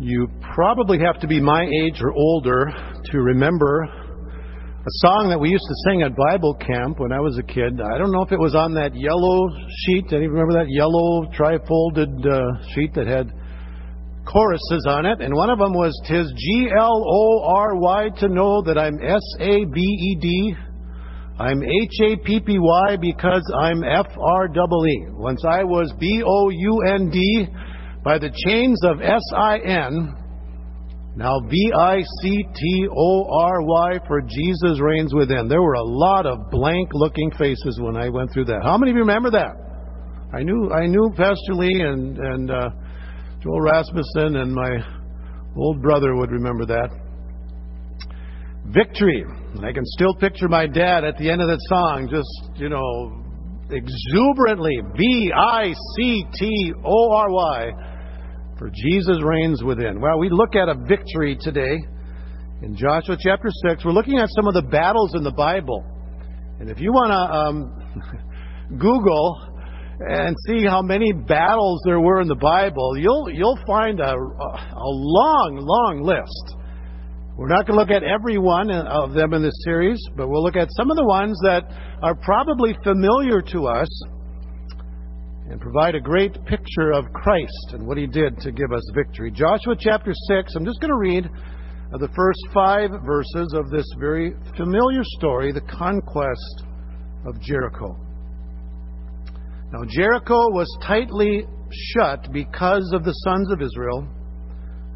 You probably have to be my age or older to remember a song that we used to sing at Bible camp when I was a kid. I don't know if it was on that yellow sheet. Any remember that yellow tri-folded uh, sheet that had choruses on it? And one of them was "Tis G L O R Y to know that I'm S A B E D." I'm H A P P Y because I'm F R E E. Once I was B O U N D by the chains of S-I-N, now V-I-C-T-O-R-Y for Jesus reigns within. There were a lot of blank looking faces when I went through that. How many of you remember that? I knew I knew Pastor Lee and, and uh, Joel Rasmussen and my old brother would remember that. Victory. I can still picture my dad at the end of that song, just, you know, exuberantly, V I C T O R Y for Jesus reigns within. Well, we look at a victory today in Joshua chapter 6. We're looking at some of the battles in the Bible. And if you want to um, Google and see how many battles there were in the Bible, you'll, you'll find a, a long, long list. We're not going to look at every one of them in this series, but we'll look at some of the ones that are probably familiar to us and provide a great picture of Christ and what he did to give us victory. Joshua chapter 6, I'm just going to read uh, the first five verses of this very familiar story, the conquest of Jericho. Now, Jericho was tightly shut because of the sons of Israel.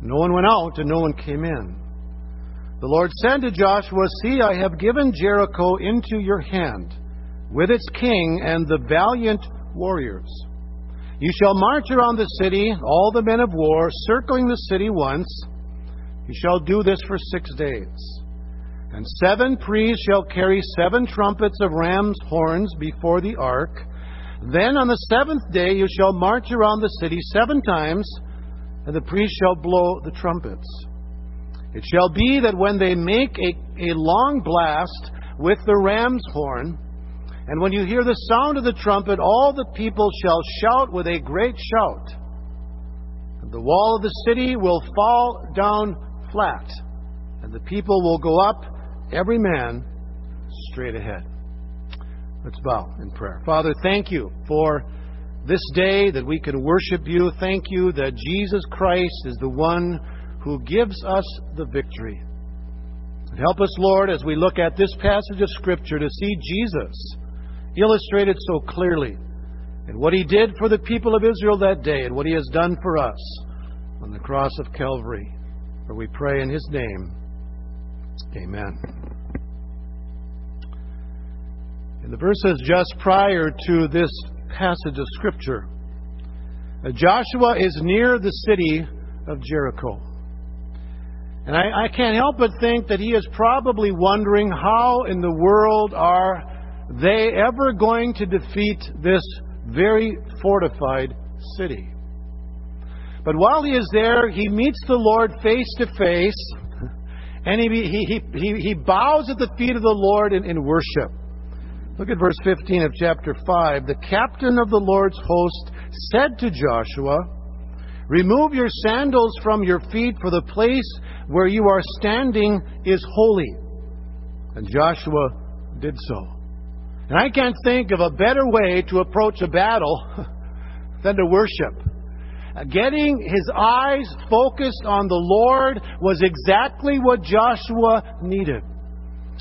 No one went out and no one came in. The Lord said to Joshua, See, I have given Jericho into your hand, with its king and the valiant warriors. You shall march around the city, all the men of war, circling the city once. You shall do this for six days. And seven priests shall carry seven trumpets of ram's horns before the ark. Then on the seventh day you shall march around the city seven times, and the priests shall blow the trumpets. It shall be that when they make a, a long blast with the ram's horn, and when you hear the sound of the trumpet, all the people shall shout with a great shout. And the wall of the city will fall down flat, and the people will go up, every man straight ahead. Let's bow in prayer. Father, thank you for this day that we can worship you. Thank you that Jesus Christ is the one who gives us the victory. Help us, Lord, as we look at this passage of Scripture to see Jesus illustrated so clearly in what he did for the people of Israel that day and what he has done for us on the cross of Calvary. For we pray in his name. Amen. In the verses just prior to this passage of Scripture, Joshua is near the city of Jericho. And I, I, can't help but think that he is probably wondering how in the world are they ever going to defeat this very fortified city. But while he is there, he meets the Lord face to face, and he, he, he, he bows at the feet of the Lord in, in worship. Look at verse 15 of chapter 5. The captain of the Lord's host said to Joshua, Remove your sandals from your feet, for the place where you are standing is holy. And Joshua did so. And I can't think of a better way to approach a battle than to worship. Uh, getting his eyes focused on the Lord was exactly what Joshua needed.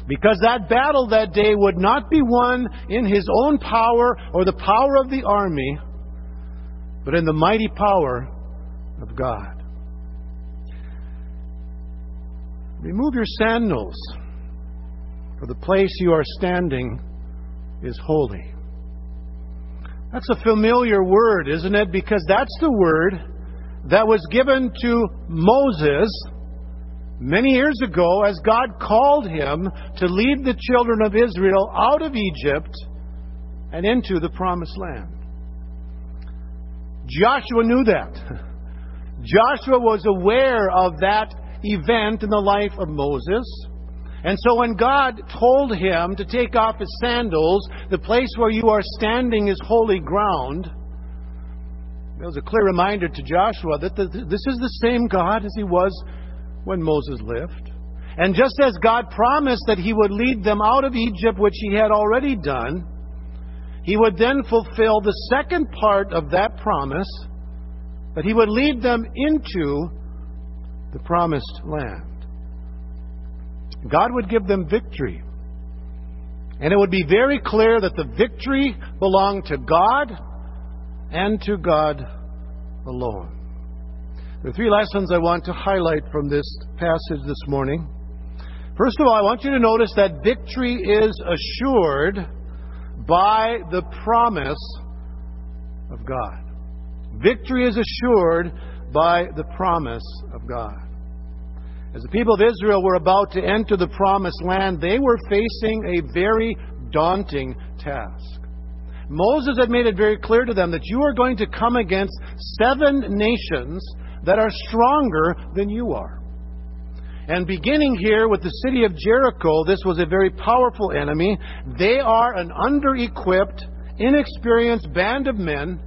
Because that battle that day would not be won in his own power or the power of the army, but in the mighty power of God. Remove your sandals, for the place you are standing is holy. That's a familiar word, isn't it? Because that's the word that was given to Moses many years ago as God called him to lead the children of Israel out of Egypt and into the promised land. Joshua knew that. Joshua was aware of that event in the life of Moses. And so when God told him to take off his sandals, the place where you are standing is holy ground, It was a clear reminder to Joshua that this is the same God as he was when Moses lived. And just as God promised that he would lead them out of Egypt, which he had already done, he would then fulfill the second part of that promise that he would lead them into the promised land. God would give them victory. And it would be very clear that the victory belonged to God and to God alone. There are three lessons I want to highlight from this passage this morning. First of all, I want you to notice that victory is assured by the promise of God. Victory is assured by the promise of God. As the people of Israel were about to enter the promised land, they were facing a very daunting task. Moses had made it very clear to them that you are going to come against seven nations that are stronger than you are. And beginning here with the city of Jericho, this was a very powerful enemy. They are an under equipped, inexperienced band of men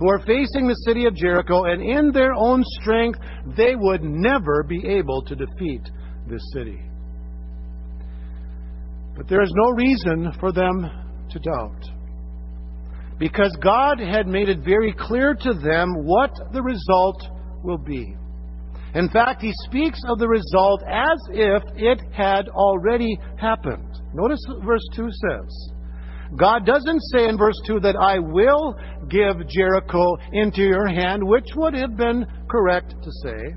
who are facing the city of Jericho, and in their own strength, they would never be able to defeat this city. But there is no reason for them to doubt. Because God had made it very clear to them what the result will be. In fact, he speaks of the result as if it had already happened. Notice what verse 2 says. God doesn't say in verse 2 that I will give Jericho into your hand, which would have been correct to say.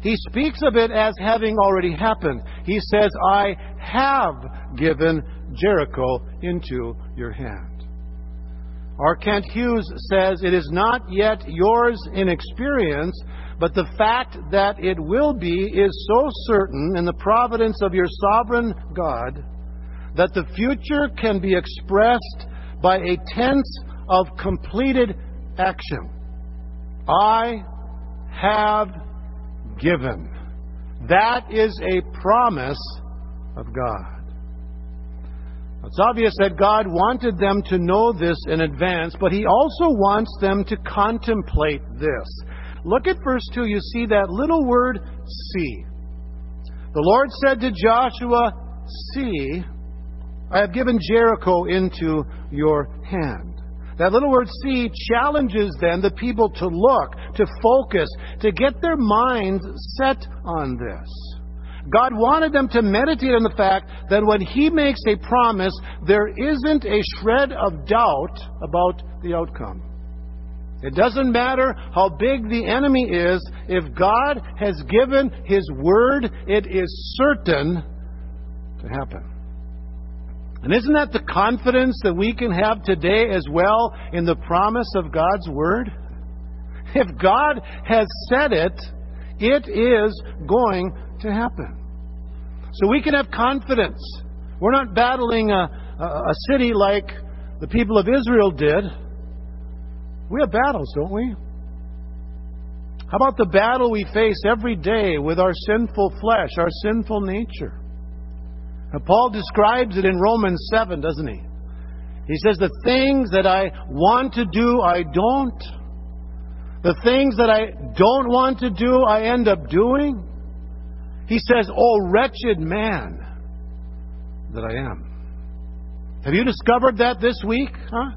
He speaks of it as having already happened. He says, I have given Jericho into your hand. R. Kent Hughes says, It is not yet yours in experience, but the fact that it will be is so certain in the providence of your sovereign God that the future can be expressed by a tense of completed action. I have given. That is a promise of God. It's obvious that God wanted them to know this in advance, but He also wants them to contemplate this. Look at verse 2. You see that little word, see. The Lord said to Joshua, See, I have given Jericho into your hand. That little word see challenges then the people to look, to focus, to get their minds set on this. God wanted them to meditate on the fact that when He makes a promise, there isn't a shred of doubt about the outcome. It doesn't matter how big the enemy is, if God has given His word, it is certain to happen. And isn't that the confidence that we can have today as well in the promise of God's Word? If God has said it, it is going to happen. So we can have confidence. We're not battling a, a, a city like the people of Israel did. We have battles, don't we? How about the battle we face every day with our sinful flesh, our sinful nature? Now, Paul describes it in Romans 7, doesn't he? He says, The things that I want to do, I don't. The things that I don't want to do, I end up doing. He says, Oh, wretched man that I am. Have you discovered that this week? Huh?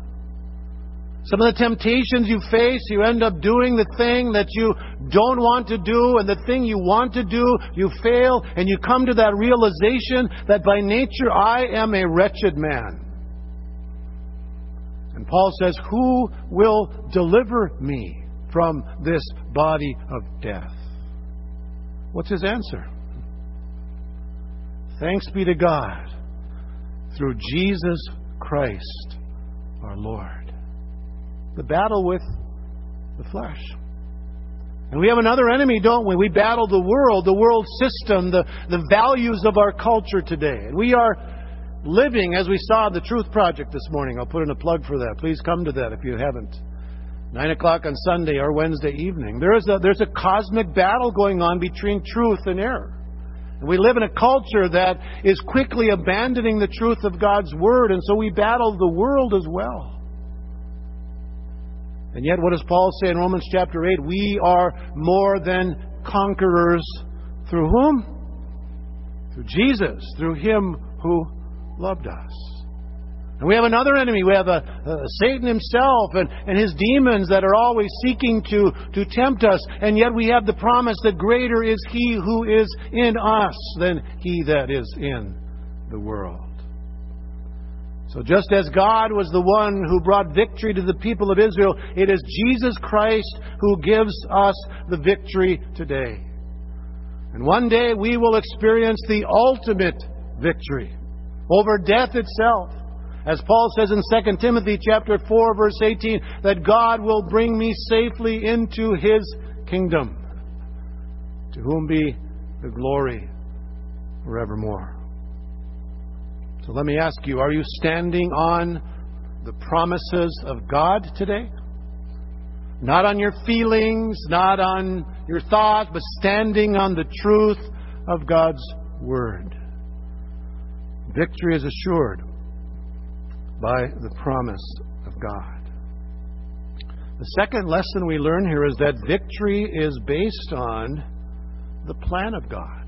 Some of the temptations you face, you end up doing the thing that you don't want to do, and the thing you want to do, you fail, and you come to that realization that by nature I am a wretched man. And Paul says, Who will deliver me from this body of death? What's his answer? Thanks be to God through Jesus Christ our Lord the battle with the flesh. And we have another enemy, don't we? We battle the world, the world system, the, the values of our culture today. And we are living, as we saw the Truth Project this morning. I'll put in a plug for that. Please come to that if you haven't. Nine o'clock on Sunday or Wednesday evening. There is a, there's a cosmic battle going on between truth and error. And we live in a culture that is quickly abandoning the truth of God's Word, and so we battle the world as well. And yet, what does Paul say in Romans chapter 8? We are more than conquerors through whom? Through Jesus, through Him who loved us. And we have another enemy. We have a, a Satan himself and, and his demons that are always seeking to, to tempt us. And yet we have the promise that greater is he who is in us than he that is in the world. So just as God was the one who brought victory to the people of Israel, it is Jesus Christ who gives us the victory today. And one day we will experience the ultimate victory over death itself. As Paul says in 2 Timothy chapter 4 verse 18 that God will bring me safely into his kingdom. To whom be the glory forevermore. So let me ask you, are you standing on the promises of God today? Not on your feelings, not on your thoughts, but standing on the truth of God's Word. Victory is assured by the promise of God. The second lesson we learn here is that victory is based on the plan of God.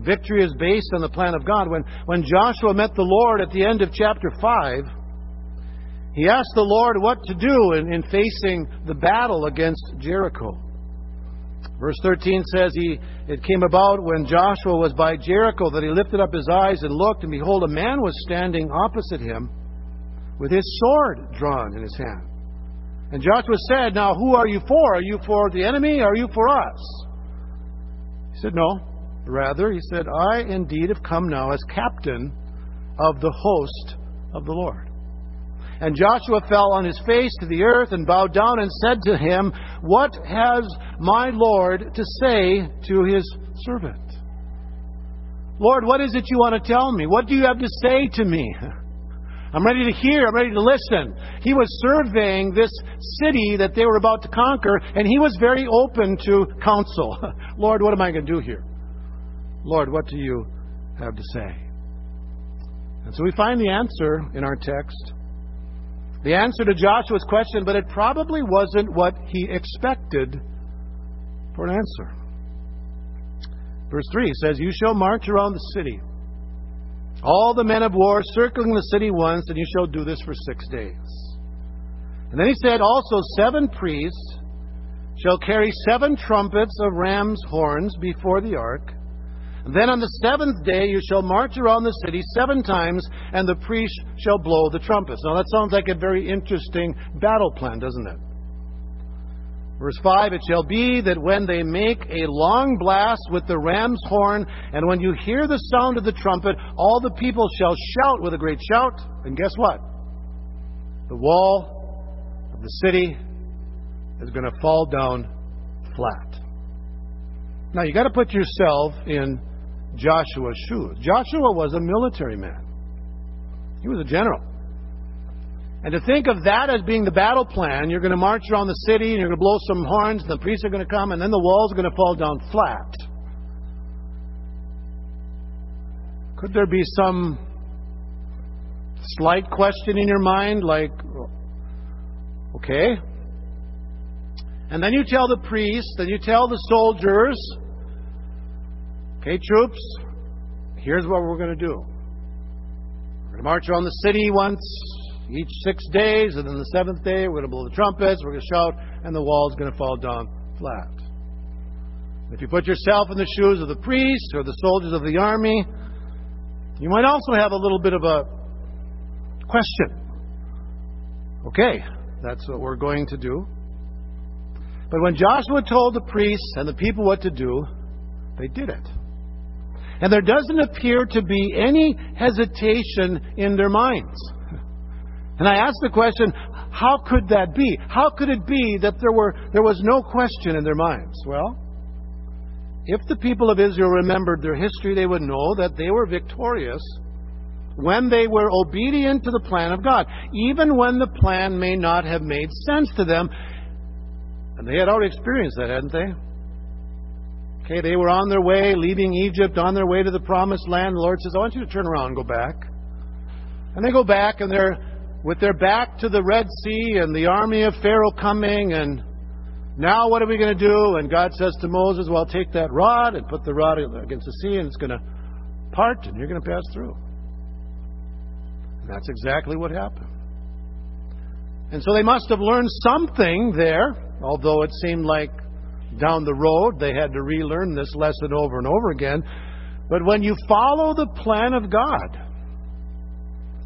Victory is based on the plan of God. When, when Joshua met the Lord at the end of chapter 5, he asked the Lord what to do in, in facing the battle against Jericho. Verse 13 says, he, It came about when Joshua was by Jericho that he lifted up his eyes and looked, and behold, a man was standing opposite him with his sword drawn in his hand. And Joshua said, Now who are you for? Are you for the enemy? Or are you for us? He said, No. Rather, he said, I indeed have come now as captain of the host of the Lord. And Joshua fell on his face to the earth and bowed down and said to him, What has my Lord to say to his servant? Lord, what is it you want to tell me? What do you have to say to me? I'm ready to hear. I'm ready to listen. He was surveying this city that they were about to conquer, and he was very open to counsel. Lord, what am I going to do here? Lord, what do you have to say? And so we find the answer in our text. The answer to Joshua's question, but it probably wasn't what he expected for an answer. Verse 3 says, You shall march around the city, all the men of war circling the city once, and you shall do this for six days. And then he said, Also, seven priests shall carry seven trumpets of ram's horns before the ark. Then on the seventh day you shall march around the city seven times, and the priest shall blow the trumpets. Now that sounds like a very interesting battle plan, doesn't it? Verse 5 It shall be that when they make a long blast with the ram's horn, and when you hear the sound of the trumpet, all the people shall shout with a great shout. And guess what? The wall of the city is going to fall down flat. Now you got to put yourself in Joshua's shoes. Joshua was a military man, he was a general. And to think of that as being the battle plan, you're going to march around the city and you're going to blow some horns, and the priests are going to come, and then the walls are going to fall down flat. Could there be some slight question in your mind, like, okay? And then you tell the priests, then you tell the soldiers, Okay, troops, here's what we're going to do. We're going to march around the city once each six days, and then the seventh day, we're going to blow the trumpets, we're going to shout, and the wall's going to fall down flat. If you put yourself in the shoes of the priests or the soldiers of the army, you might also have a little bit of a question. Okay, that's what we're going to do. But when Joshua told the priests and the people what to do, they did it. And there doesn't appear to be any hesitation in their minds. And I ask the question, how could that be? How could it be that there, were, there was no question in their minds? Well, if the people of Israel remembered their history, they would know that they were victorious when they were obedient to the plan of God, even when the plan may not have made sense to them. And they had already experienced that, hadn't they? Okay, they were on their way, leaving Egypt, on their way to the promised land. The Lord says, I want you to turn around and go back. And they go back and they're with their back to the Red Sea and the army of Pharaoh coming, and now what are we going to do? And God says to Moses, Well, take that rod and put the rod against the sea, and it's going to part, and you're going to pass through. And that's exactly what happened. And so they must have learned something there, although it seemed like down the road they had to relearn this lesson over and over again. But when you follow the plan of God,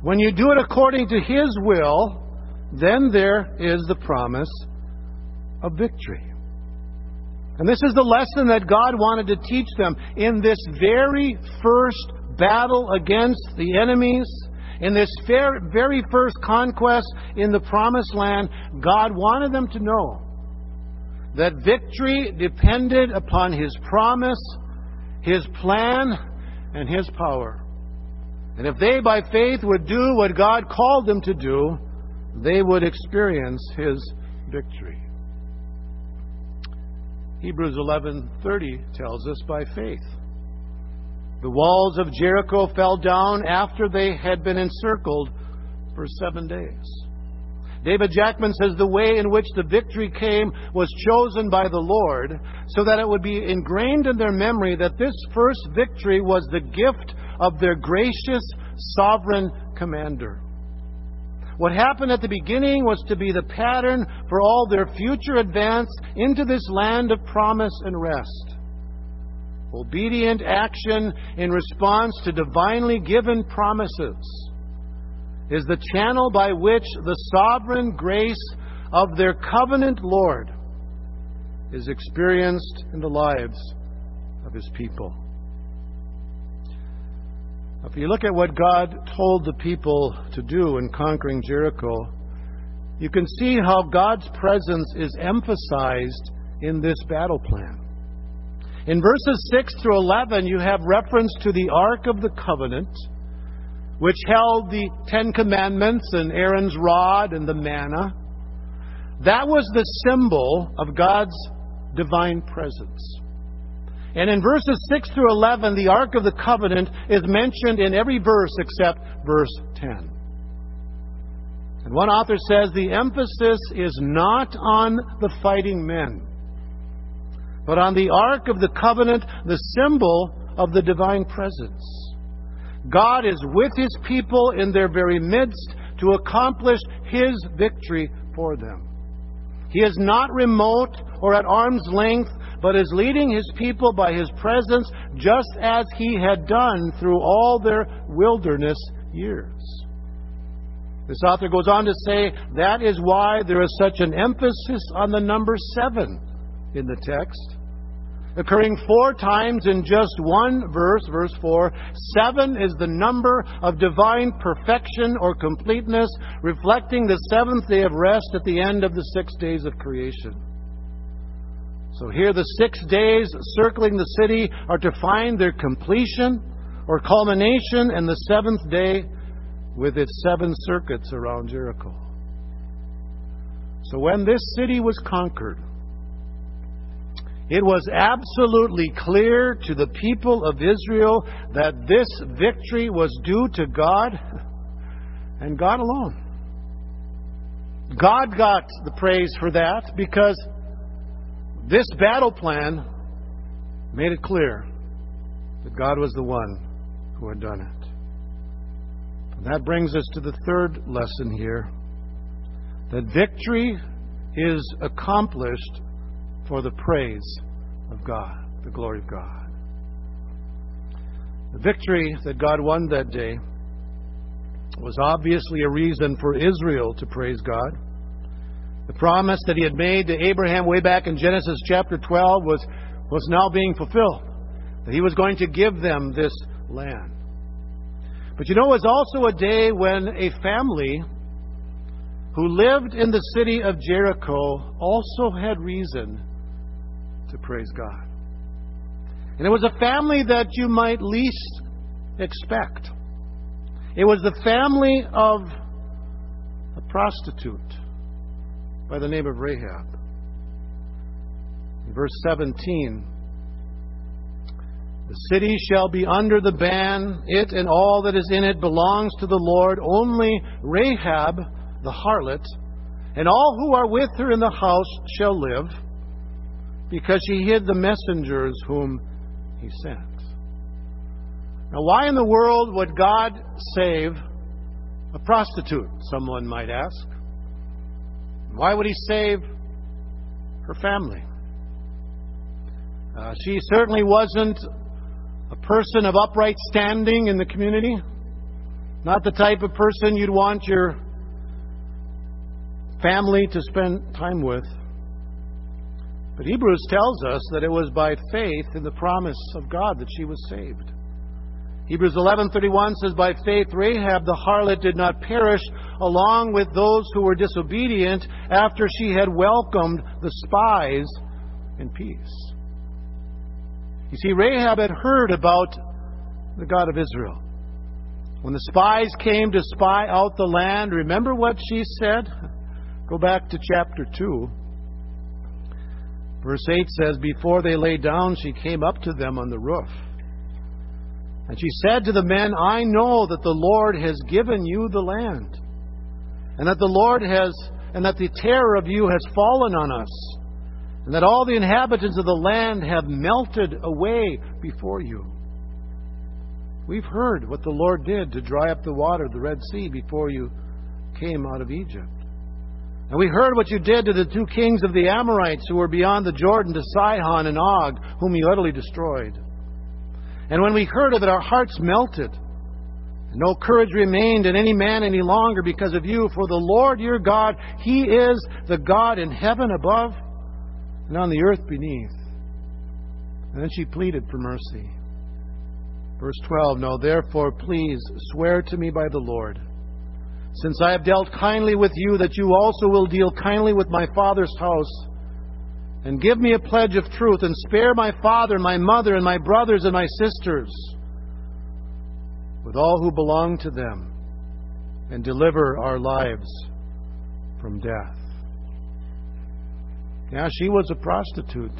when you do it according to His will, then there is the promise of victory. And this is the lesson that God wanted to teach them in this very first battle against the enemies, in this very first conquest in the promised land. God wanted them to know that victory depended upon His promise, His plan, and His power. And if they, by faith, would do what God called them to do, they would experience His victory. Hebrews 11:30 tells us by faith. The walls of Jericho fell down after they had been encircled for 7 days. David Jackman says the way in which the victory came was chosen by the Lord so that it would be ingrained in their memory that this first victory was the gift of their gracious, sovereign commander. What happened at the beginning was to be the pattern for all their future advance into this land of promise and rest. Obedient action in response to divinely given promises is the channel by which the sovereign grace of their covenant Lord is experienced in the lives of his people. If you look at what God told the people to do in conquering Jericho, you can see how God's presence is emphasized in this battle plan. In verses 6 through 11, you have reference to the Ark of the Covenant which held the Ten Commandments and Aaron's rod and the manna. That was the symbol of God's divine presence. And in verses 6 through 11, the Ark of the Covenant is mentioned in every verse except verse 10. And one author says the emphasis is not on the fighting men, but on the Ark of the Covenant, the symbol of the divine presence. God is with his people in their very midst to accomplish his victory for them. He is not remote or at arm's length, but is leading his people by his presence just as he had done through all their wilderness years. This author goes on to say that is why there is such an emphasis on the number seven in the text occurring four times in just one verse, verse 4. Seven is the number of divine perfection or completeness, reflecting the seventh day of rest at the end of the six days of creation. So here the six days circling the city are to find their completion or culmination in the seventh day with its seven circuits around Jericho. So when this city was conquered, it was absolutely clear to the people of Israel that this victory was due to God and God alone. God got the praise for that because this battle plan made it clear that God was the one who had done it. And that brings us to the third lesson here that victory is accomplished for the praise of God, the glory of God. The victory that God won that day was obviously a reason for Israel to praise God. The promise that he had made to Abraham way back in Genesis chapter 12 was, was now being fulfilled. That he was going to give them this land. But you know, it was also a day when a family who lived in the city of Jericho also had reason to praise God. And it was a family that you might least expect. It was the family of a prostitute by the name of Rahab. In verse 17, The city shall be under the ban. It and all that is in it belongs to the Lord. Only Rahab, the harlot, and all who are with her in the house shall live, because she hid the messengers whom he sent. Now, why in the world would God save a prostitute, someone might ask? Why would he save her family? Uh, she certainly wasn't a person of upright standing in the community, not the type of person you'd want your family to spend time with. But Hebrews tells us that it was by faith in the promise of God that she was saved. Hebrews 11:31 says by faith Rahab the harlot did not perish along with those who were disobedient after she had welcomed the spies in peace. You see Rahab had heard about the God of Israel. When the spies came to spy out the land, remember what she said? Go back to chapter 2. Verse 8 says, Before they lay down, she came up to them on the roof. And she said to the men, I know that the Lord has given you the land, and that the Lord has, and that the terror of you has fallen on us, and that all the inhabitants of the land have melted away before you. We've heard what the Lord did to dry up the water of the Red Sea before you came out of Egypt. And we heard what you did to the two kings of the Amorites who were beyond the Jordan, to Sihon and Og, whom you utterly destroyed. And when we heard of it, our hearts melted. And no courage remained in any man any longer because of you. For the Lord your God, He is the God in heaven above and on the earth beneath. And then she pleaded for mercy. Verse 12 No, therefore, please swear to me by the Lord, since I have dealt kindly with you, that you also will deal kindly with my father's house and give me a pledge of truth, and spare my father, my mother, and my brothers and my sisters, with all who belong to them, and deliver our lives from death. Yeah, she was a prostitute.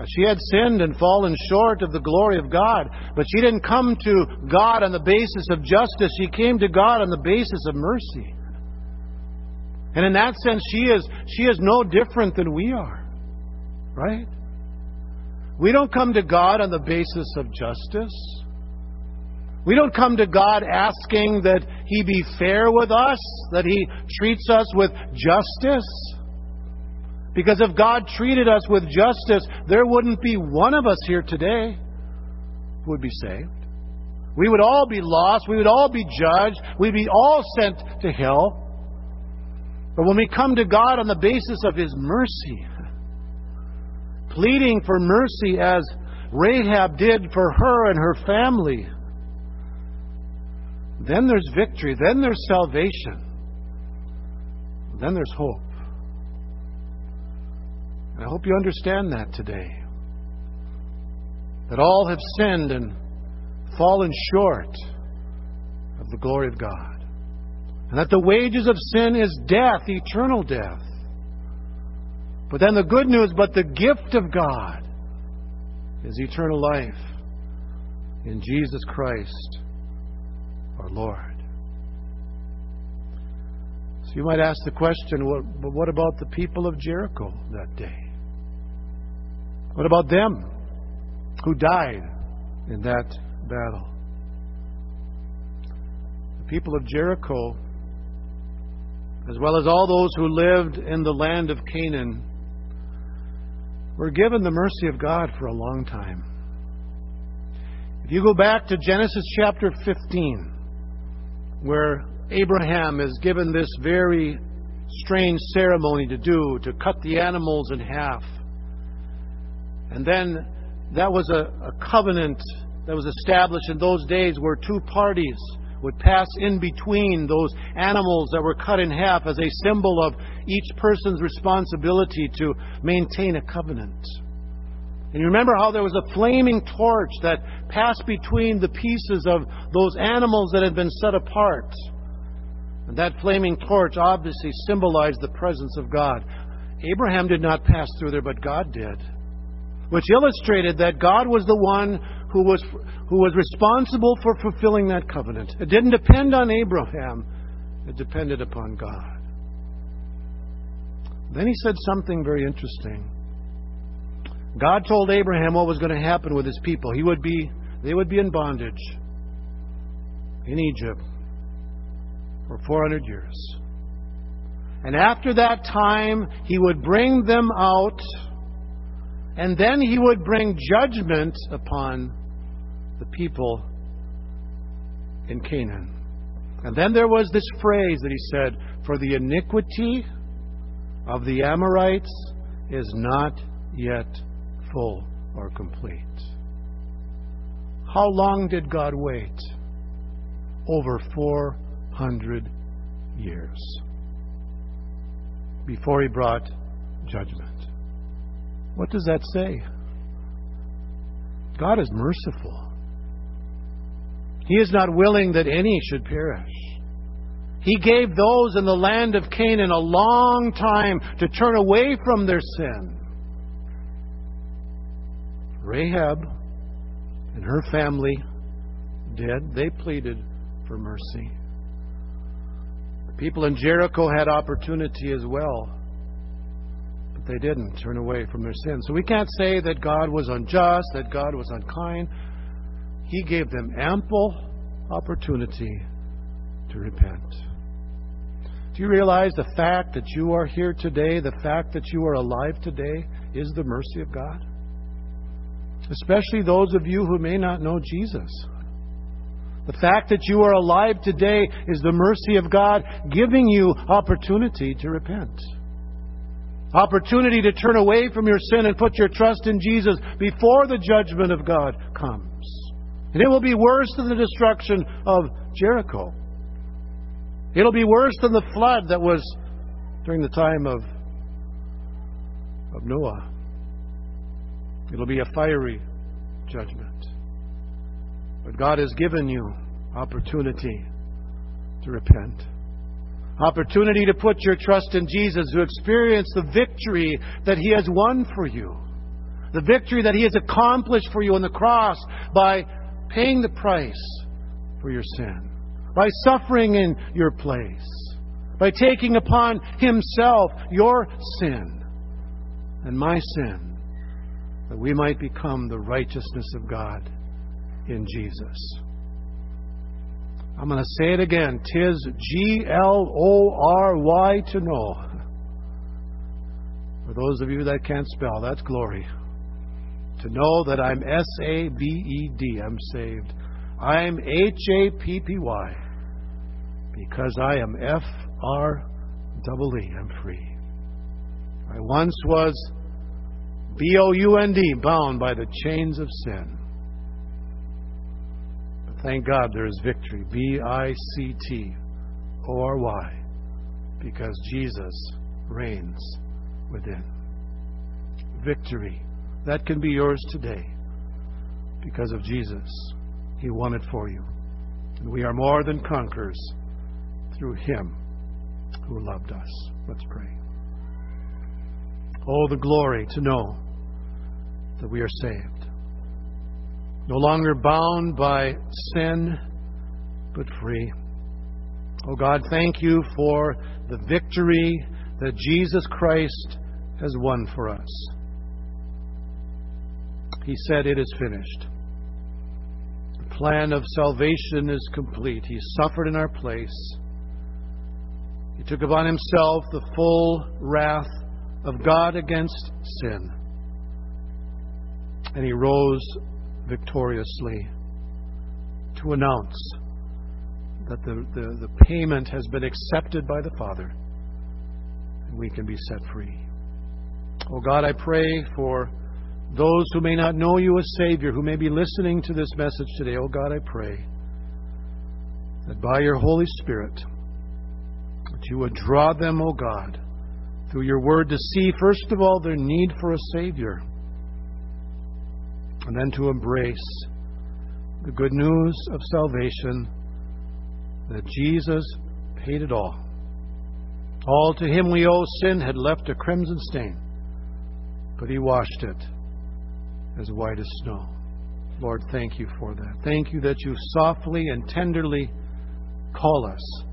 Uh, she had sinned and fallen short of the glory of God, but she didn't come to God on the basis of justice. She came to God on the basis of mercy. And in that sense, she is, she is no different than we are. Right? We don't come to God on the basis of justice. We don't come to God asking that He be fair with us, that He treats us with justice. Because if God treated us with justice, there wouldn't be one of us here today who would be saved. We would all be lost. We would all be judged. We'd be all sent to hell. But when we come to God on the basis of His mercy, pleading for mercy as Rahab did for her and her family, then there's victory, then there's salvation, then there's hope. And I hope you understand that today. That all have sinned and fallen short of the glory of God. And that the wages of sin is death, eternal death. But then the good news, but the gift of God is eternal life in Jesus Christ our Lord. So you might ask the question, but what about the people of Jericho that day? What about them who died in that battle? The people of Jericho as well as all those who lived in the land of Canaan, were given the mercy of God for a long time. If you go back to Genesis chapter 15, where Abraham is given this very strange ceremony to do, to cut the animals in half. And then that was a, a covenant that was established in those days where two parties would pass in between those animals that were cut in half as a symbol of each person's responsibility to maintain a covenant. And you remember how there was a flaming torch that passed between the pieces of those animals that had been set apart. And that flaming torch obviously symbolized the presence of God. Abraham did not pass through there, but God did. Which illustrated that God was the one who was, who was responsible for fulfilling that covenant. It didn't depend on Abraham, it depended upon God. Then he said something very interesting. God told Abraham what was going to happen with his people. He would be, they would be in bondage in Egypt for 400 years. And after that time, he would bring them out, and then he would bring judgment upon the people in Canaan. And then there was this phrase that he said, For the iniquity of the Amorites is not yet full or complete. How long did God wait? Over 400 years before he brought judgment. What does that say? God is merciful. He is not willing that any should perish. He gave those in the land of Canaan a long time to turn away from their sin. Rahab and her family did. They pleaded for mercy. The people in Jericho had opportunity as well, they didn't turn away from their sin. So we can't say that God was unjust, that God was unkind. He gave them ample opportunity to repent. Do you realize the fact that you are here today, the fact that you are alive today, is the mercy of God? Especially those of you who may not know Jesus. The fact that you are alive today is the mercy of God giving you opportunity to repent. Opportunity to turn away from your sin and put your trust in Jesus before the judgment of God comes. And it will be worse than the destruction of Jericho. It'll be worse than the flood that was during the time of, of Noah. It'll be a fiery judgment. But God has given you opportunity to repent. Opportunity to put your trust in Jesus, to experience the victory that He has won for you. The victory that He has accomplished for you on the cross by paying the price for your sin by suffering in your place, by taking upon himself your sin and my sin, that we might become the righteousness of God in Jesus. I'm going to say it again. Tis G L O R Y to know. For those of you that can't spell, that's glory. To know that I'm S A B E D, I'm saved. I'm H A P P Y because I am F R double E. I'm free. I once was B O U N D, bound by the chains of sin. Thank God there is victory. B I C T O R Y, because Jesus reigns within. Victory. That can be yours today because of Jesus. He won it for you. And we are more than conquerors through Him who loved us. Let's pray. Oh, the glory to know that we are saved. No longer bound by sin, but free. Oh God, thank you for the victory that Jesus Christ has won for us. He said, It is finished The plan of salvation is complete. He suffered in our place. He took upon himself the full wrath of God against sin. And he rose victoriously to announce that the, the, the payment has been accepted by the Father and we can be set free. Oh God, I pray for those who may not know you as Savior, who may be listening to this message today, oh God, I pray that by your Holy Spirit, that you would draw them, oh God, through your word to see, first of all, their need for a Savior, and then to embrace the good news of salvation that Jesus paid it all. All to him we owe sin had left a crimson stain, but he washed it as white as snow. Lord, thank you for that. Thank you that you softly and tenderly call us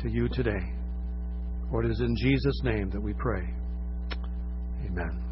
to you today. For it is in Jesus' name that we pray. Amen.